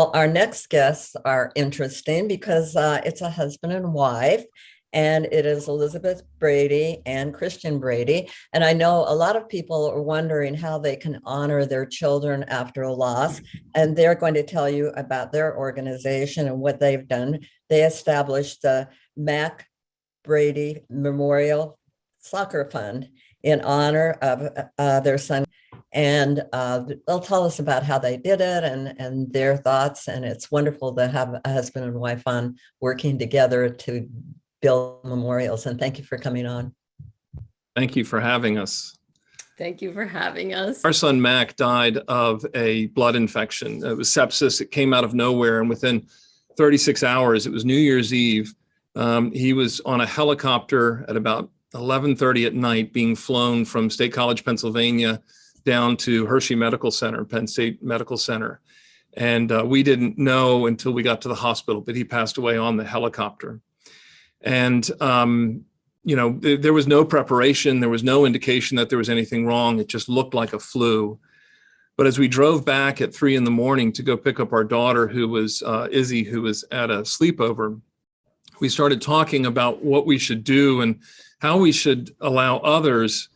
Well, our next guests are interesting because uh, it's a husband and wife, and it is Elizabeth Brady and Christian Brady. And I know a lot of people are wondering how they can honor their children after a loss, and they're going to tell you about their organization and what they've done. They established the Mac Brady Memorial Soccer Fund in honor of uh, their son. And uh, they'll tell us about how they did it and, and their thoughts. And it's wonderful to have a husband and wife on working together to build memorials. And thank you for coming on. Thank you for having us. Thank you for having us. Our son Mac died of a blood infection. It was sepsis. It came out of nowhere. And within 36 hours, it was New Year's Eve. Um, he was on a helicopter at about 11:30 at night, being flown from State College, Pennsylvania, down to Hershey Medical Center, Penn State Medical Center, and uh, we didn't know until we got to the hospital but he passed away on the helicopter. And um, you know, th- there was no preparation. There was no indication that there was anything wrong. It just looked like a flu. But as we drove back at three in the morning to go pick up our daughter, who was uh, Izzy, who was at a sleepover, we started talking about what we should do and how we should allow others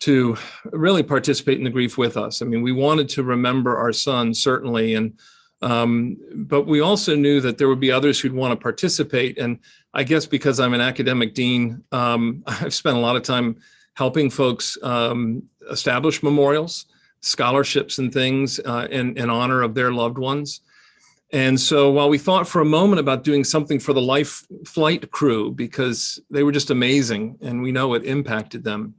to really participate in the grief with us. I mean, we wanted to remember our son certainly, and um, but we also knew that there would be others who'd want to participate. And I guess because I'm an academic dean, um, I've spent a lot of time helping folks um, establish memorials, scholarships, and things uh, in, in honor of their loved ones. And so while we thought for a moment about doing something for the life flight crew because they were just amazing and we know it impacted them,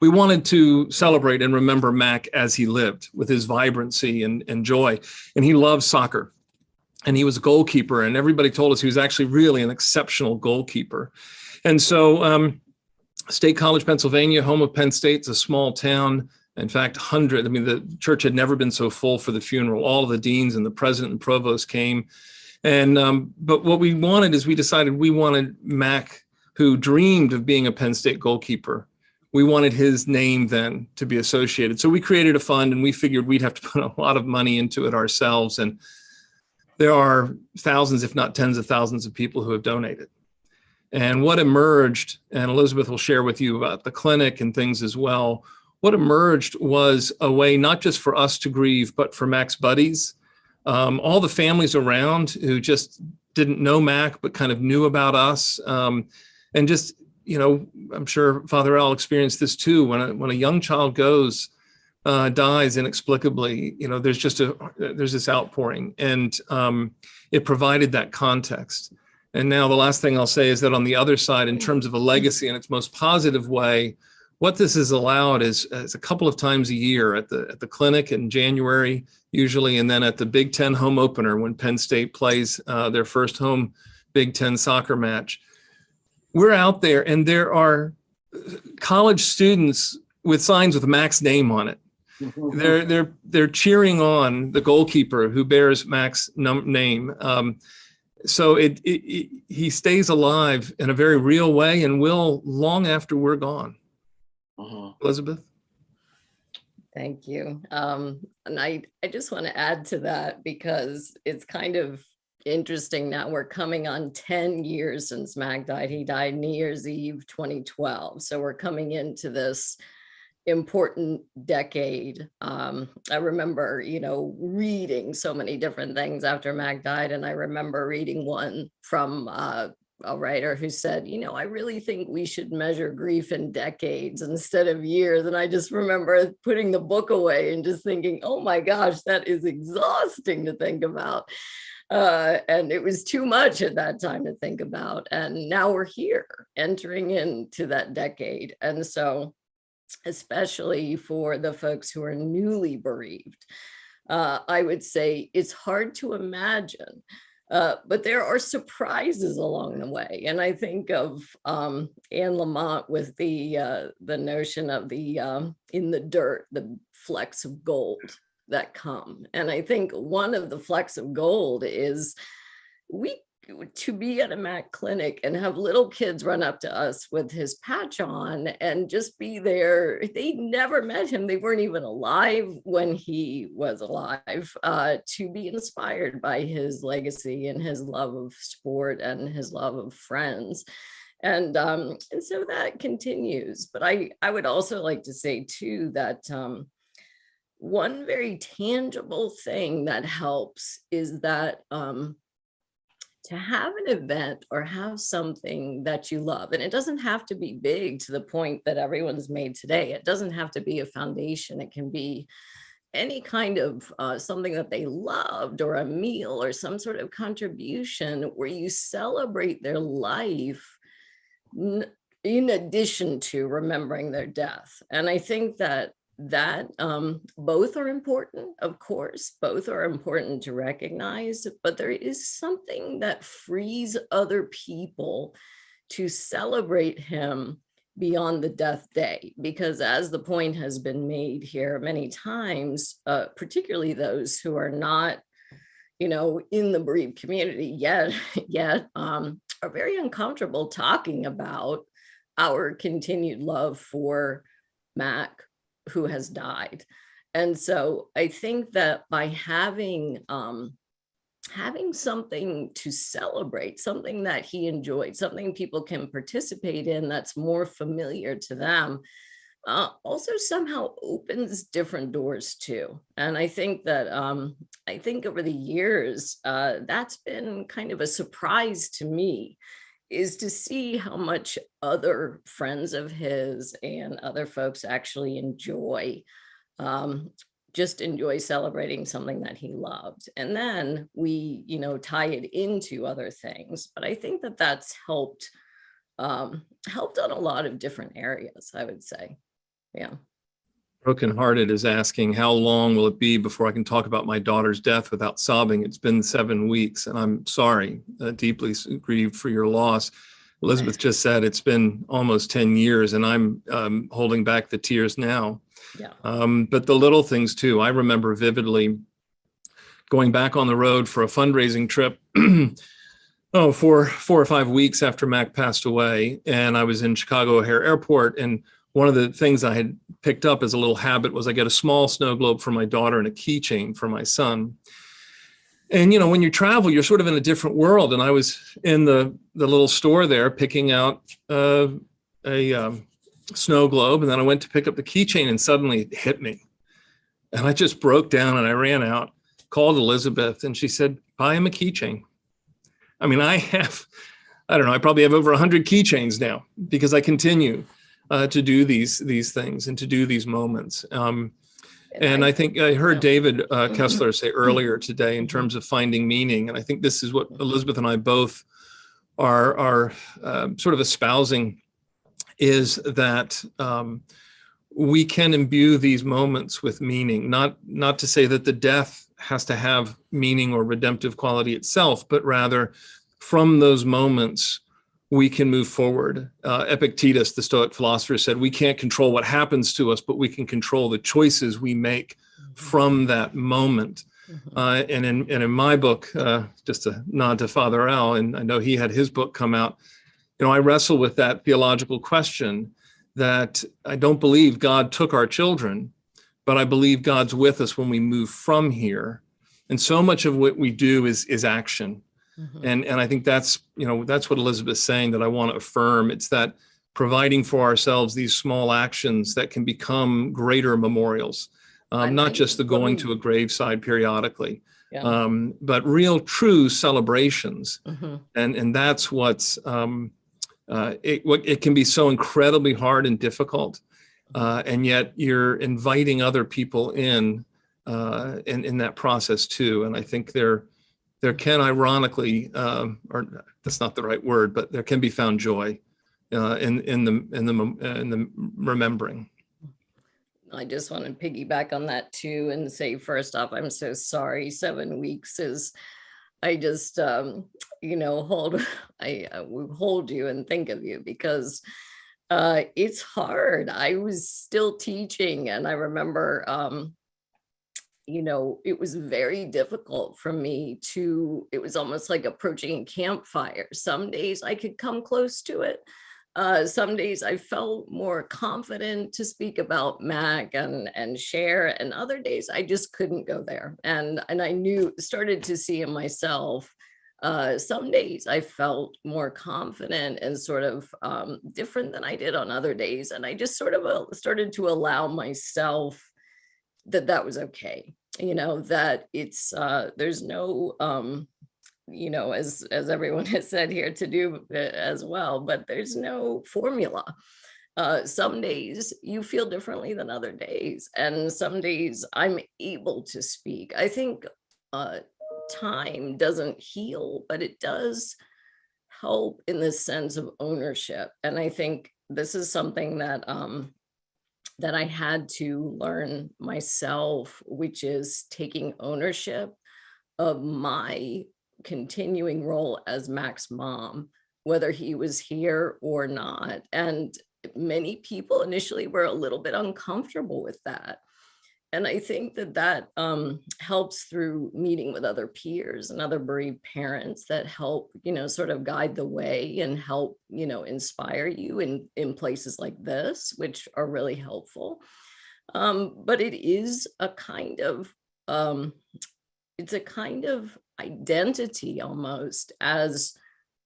we wanted to celebrate and remember Mac as he lived with his vibrancy and, and joy. And he loved soccer and he was a goalkeeper. And everybody told us he was actually really an exceptional goalkeeper. And so, um, State College, Pennsylvania, home of Penn State, it's a small town in fact, hundred. I mean, the church had never been so full for the funeral. All of the deans and the president and provost came, and um, but what we wanted is we decided we wanted Mac, who dreamed of being a Penn State goalkeeper. We wanted his name then to be associated. So we created a fund, and we figured we'd have to put a lot of money into it ourselves. And there are thousands, if not tens of thousands, of people who have donated. And what emerged, and Elizabeth will share with you about the clinic and things as well what emerged was a way not just for us to grieve, but for Mac's buddies, um, all the families around who just didn't know Mac, but kind of knew about us. Um, and just, you know, I'm sure Father Al experienced this too. When a, when a young child goes, uh, dies inexplicably, you know, there's just a, there's this outpouring and um, it provided that context. And now the last thing I'll say is that on the other side, in terms of a legacy in its most positive way, what this has allowed is, is a couple of times a year at the at the clinic in January usually, and then at the Big Ten home opener when Penn State plays uh, their first home Big Ten soccer match. We're out there, and there are college students with signs with Mac's name on it. they're they're they're cheering on the goalkeeper who bears Mac's num- name. Um, so it, it, it, he stays alive in a very real way and will long after we're gone. Uh-huh. Elizabeth? Thank you. Um, and I, I just want to add to that because it's kind of interesting now. We're coming on 10 years since Mac died. He died New Year's Eve 2012. So we're coming into this important decade. Um, I remember, you know, reading so many different things after Mac died. And I remember reading one from uh, a writer who said, you know, I really think we should measure grief in decades instead of years. And I just remember putting the book away and just thinking, oh my gosh, that is exhausting to think about. Uh, and it was too much at that time to think about. And now we're here entering into that decade. And so, especially for the folks who are newly bereaved, uh, I would say it's hard to imagine uh, but there are surprises along the way, and I think of um, Anne Lamott with the uh, the notion of the um, in the dirt, the flecks of gold that come, and I think one of the flecks of gold is we to be at a Mac clinic and have little kids run up to us with his patch on and just be there. They never met him. They weren't even alive when he was alive. Uh, to be inspired by his legacy and his love of sport and his love of friends. And um, and so that continues. But I I would also like to say too that um, one very tangible thing that helps is that um, to have an event or have something that you love, and it doesn't have to be big to the point that everyone's made today. It doesn't have to be a foundation. It can be any kind of uh, something that they loved or a meal or some sort of contribution where you celebrate their life in addition to remembering their death. And I think that that um, both are important, of course, both are important to recognize, but there is something that frees other people to celebrate him beyond the death day. Because as the point has been made here many times, uh, particularly those who are not, you know, in the bereaved community yet, yet um, are very uncomfortable talking about our continued love for Mac who has died. And so I think that by having um, having something to celebrate, something that he enjoyed, something people can participate in that's more familiar to them, uh, also somehow opens different doors too. And I think that um, I think over the years uh, that's been kind of a surprise to me is to see how much other friends of his and other folks actually enjoy um, just enjoy celebrating something that he loved and then we you know tie it into other things but i think that that's helped um, helped on a lot of different areas i would say. Yeah brokenhearted is asking how long will it be before i can talk about my daughter's death without sobbing? It's been seven weeks and i'm sorry uh, deeply grieved for your loss. Elizabeth just said it's been almost 10 years and i'm um, holding back the tears now. Yeah. Um, but the little things too i remember vividly going back on the road for a fundraising trip oh four four or five weeks after mac passed away and i was in chicago o'hare airport and one of the things I had picked up as a little habit was I get a small snow globe for my daughter and a keychain for my son. And you know, when you travel, you're sort of in a different world. And I was in the the little store there picking out uh, a um, snow globe, and then I went to pick up the keychain, and suddenly it hit me, and I just broke down and I ran out, called Elizabeth, and she said, "Buy him a keychain." I mean, I have, I don't know, I probably have over hundred keychains now because I continue uh, to do these these things and to do these moments. Um, and I think I heard David uh, Kessler say earlier today in terms of finding meaning, and I think this is what Elizabeth and I both are are uh, sort of espousing, is that um, we can imbue these moments with meaning. Not not to say that the death has to have meaning or redemptive quality itself, but rather from those moments we can move forward. Uh, Epictetus, the Stoic philosopher, said, We can't control what happens to us, but we can control the choices we make mm-hmm. from that moment. Mm-hmm. Uh, and in and in my book, uh, just a nod to Father Al, and I know he had his book come out. You know, I wrestle with that theological question that I don't believe God took our children, but I believe God's with us when we move from here. And so much of what we do is is action. Mm-hmm. And and I think that's you know that's what Elizabeth's saying that I want to affirm. It's that providing for ourselves these small actions that can become greater memorials, um, not just the going to a graveside periodically, yeah. um, but real true celebrations. Mm-hmm. And and that's what's um, uh, it, what it can be so incredibly hard and difficult, uh, and yet you're inviting other people in uh, in in that process too. And I think they're there can ironically, um, or that's not the right word, but there can be found joy uh, in in the in the in the remembering. I just want to piggyback on that too and say first off, I'm so sorry. Seven weeks is, I just, um, you know, hold, I, I hold you and think of you because uh, it's hard. I was still teaching and I remember um, you know, it was very difficult for me to, it was almost like approaching a campfire. Some days I could come close to it. Uh, some days I felt more confident to speak about Mac and and share, and other days I just couldn't go there. And and I knew started to see in myself. Uh, some days I felt more confident and sort of um, different than I did on other days, and I just sort of uh, started to allow myself that that was okay. You know that it's uh, there's no um, you know, as as everyone has said here to do uh, as well, but there's no formula. Uh, some days you feel differently than other days, and some days I'm able to speak. I think uh, time doesn't heal, but it does help in the sense of ownership. And I think this is something that um, that I had to learn myself, which is taking ownership of my continuing role as Mac's mom, whether he was here or not. And many people initially were a little bit uncomfortable with that. And I think that that um, helps through meeting with other peers and other bereaved parents that help, you know, sort of guide the way and help, you know, inspire you in, in places like this, which are really helpful. Um, but it is a kind of, um, it's a kind of identity almost as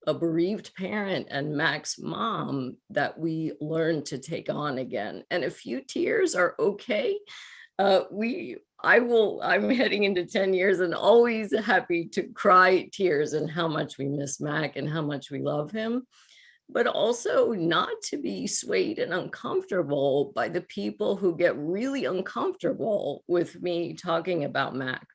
a bereaved parent and Mac's mom that we learn to take on again. And a few tears are okay. Uh, we, I will, I'm heading into 10 years and always happy to cry tears and how much we miss Mac and how much we love him, but also not to be swayed and uncomfortable by the people who get really uncomfortable with me talking about Mac.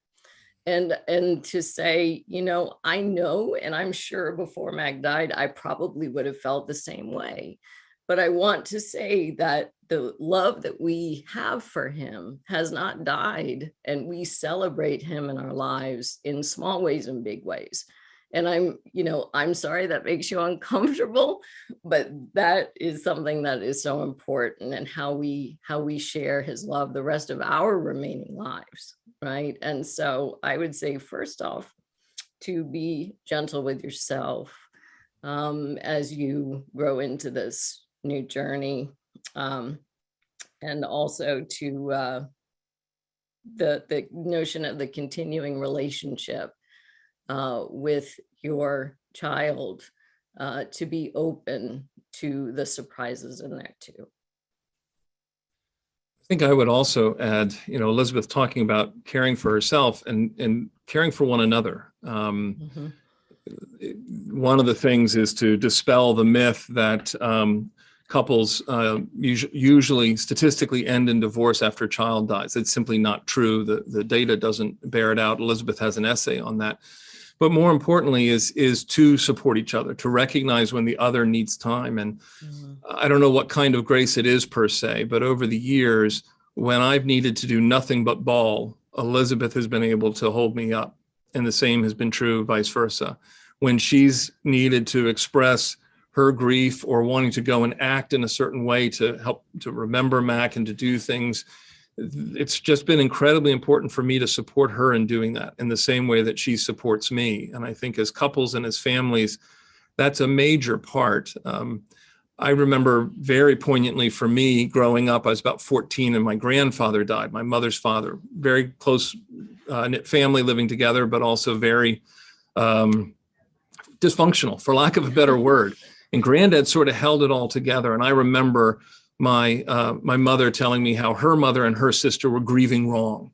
And and to say you know i know and i'm sure before mac died i probably would have felt the same way but i want to say that the love that we have for him has not died and we celebrate him in our lives in small ways and big ways. And i'm you know i'm sorry that makes you uncomfortable but that is something that is so important and how we how we share his love the rest of our remaining lives right? And so i would say first off to be gentle with yourself um, as you grow into this new journey um, and also to uh, the the notion of the continuing relationship uh, with your child uh, to be open to the surprises in there too. I think I would also add, you know, Elizabeth talking about caring for herself and and caring for one another. Um, Mhm. one of the things is to dispel the myth that um, couples uh, usu- usually statistically end in divorce after a child dies. It's simply not true. The the data doesn't bear it out. Elizabeth has an essay on that. But more importantly, is is to support each other, to recognize when the other needs time. And Mhm. I don't know what kind of grace it is per se, but over the years, when I've needed to do nothing but bawl, Elizabeth has been able to hold me up. And the same has been true vice versa. When she's needed to express her grief or wanting to go and act in a certain way to help to remember Mac and to do things, it's just been incredibly important for me to support her in doing that in the same way that she supports me. And I think as couples and as families, that's a major part. Um, I remember very poignantly for me growing up, I was about 14 and my grandfather died, my mother's father, very close uh, knit family living together, but also very um, dysfunctional, for lack of a better word. And granddad sort of held it all together. And I remember my uh, my mother telling me how her mother and her sister were grieving wrong.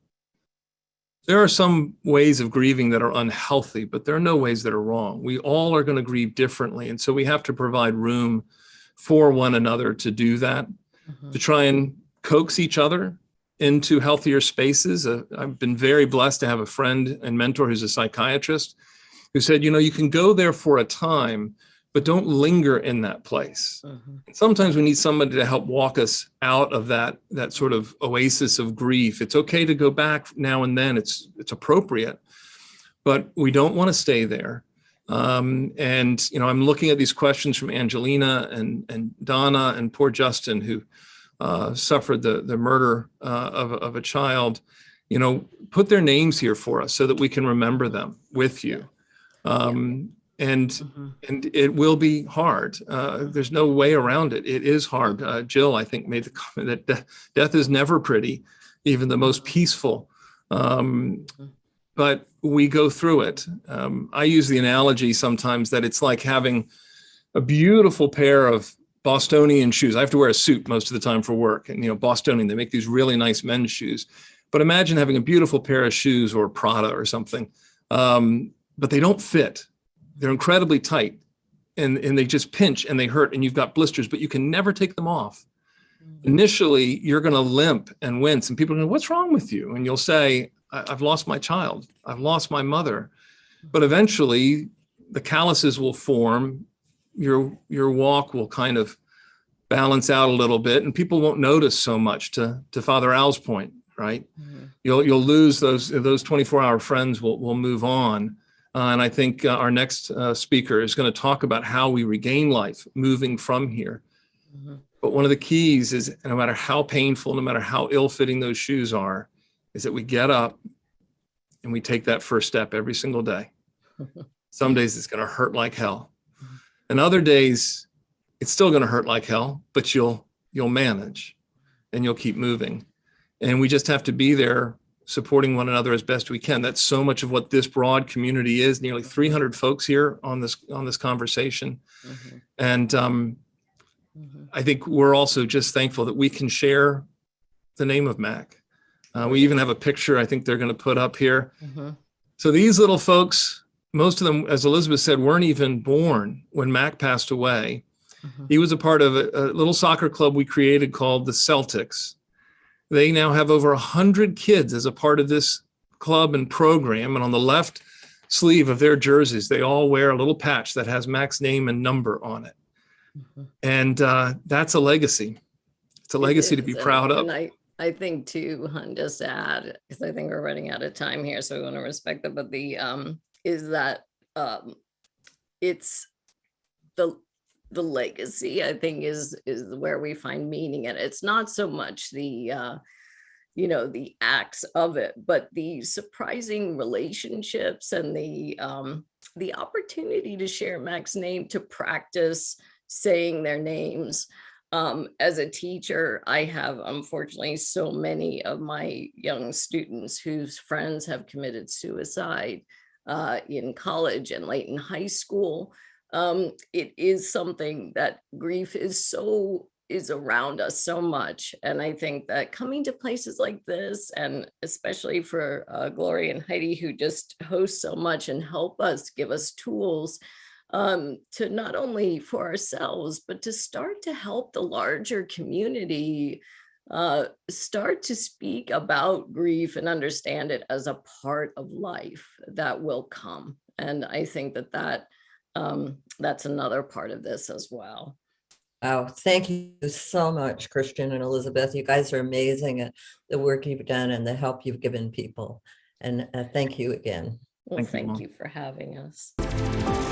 There are some ways of grieving that are unhealthy, but there are no ways that are wrong. We all are going to grieve differently, and so we have to provide room for one another to do that, Mhm. to try and coax each other into healthier spaces. Uh, I've been very blessed to have a friend and mentor who's a psychiatrist who said, you know, you can go there for a time, but don't linger in that place. Mhm. sometimes we need somebody to help walk us out of that that sort of oasis of grief. It's okay to go back now and then. It's it's appropriate but we don't want to stay there. Um, and you know i'm looking at these questions from angelina and and donna and poor justin who uh, suffered the the murder uh, of, of a child. You know, put their names here for us so that we can remember them with you. Um, and Mhm. and it will be hard. Uh, there's no way around it. It is hard. Uh, Jill, I think, made the comment that de- death is never pretty, even the most peaceful. Um, but we go through it. Um, I use the analogy sometimes that it's like having a beautiful pair of Bostonian shoes. I have to wear a suit most of the time for work, and you know, Bostonian, they make these really nice men's shoes. But imagine having a beautiful pair of shoes or Prada or something, um, but they don't fit. They're incredibly tight, and and they just pinch and they hurt, and you've got blisters, but you can never take them off. Initially, you're going to limp and wince, and people are going, "What's wrong with you?" And you'll say, "I've lost my child. I've lost my mother." But eventually, the calluses will form. Your your walk will kind of balance out a little bit, and people won't notice so much. To to Father Al's point, right? Mhm. you'll you'll lose those those 24 hour friends will will move on uh, and i think uh, our next uh, speaker is going to talk about how we regain life moving from here. Mhm. but one of the keys is no matter how painful no matter how ill-fitting those shoes are is that we get up and we take that first step every single day. Some days it's going to hurt like hell. And other days it's still going to hurt like hell but you'll you'll manage and you'll keep moving. And we just have to be there supporting one another as best we can that's so much of what this broad community is nearly 300 folks here on this on this conversation Mhm. and um, Mhm. i think we're also just thankful that we can share the name of mac uh, we even have a picture i think they're going to put up here Mhm. so these little folks most of them as elizabeth said weren't even born when mac passed away Mhm. he was a part of a, a little soccer club we created called the Celtics. They now have over 100 kids as a part of this club and program. And on the left sleeve of their jerseys, they all wear a little patch that has Mac's name and number on it. Mhm. And uh, that's a legacy. It's a It legacy to be proud of. And I, I think too, hun, just to add, because I think we're running out of time here, so we want to respect that, but the, um, is that, um, it's the, the legacy, I think is, is where we find meaning in it. It's not so much the, uh, you know, the acts of it, but the surprising relationships and the, um, the opportunity to share Mac's name, to practice saying their names, um, as a teacher, I have unfortunately so many of my young students whose friends have committed suicide uh, in college and late in high school. Um, it is something that grief is so is around us so much, and I think that coming to places like this, and especially for uh, Gloria and Heidi, who just host so much and help us give us tools um, to not only for ourselves, but to start to help the larger community uh, start to speak about grief and understand it as a part of life that will come. And I think that that um, that's another part of this as well. Oh, thank you so much, Christian and Elizabeth. You guys are amazing at the work you've done and the help you've given people. And uh, thank you again. Well, Thank you, thank Mom. you for having us.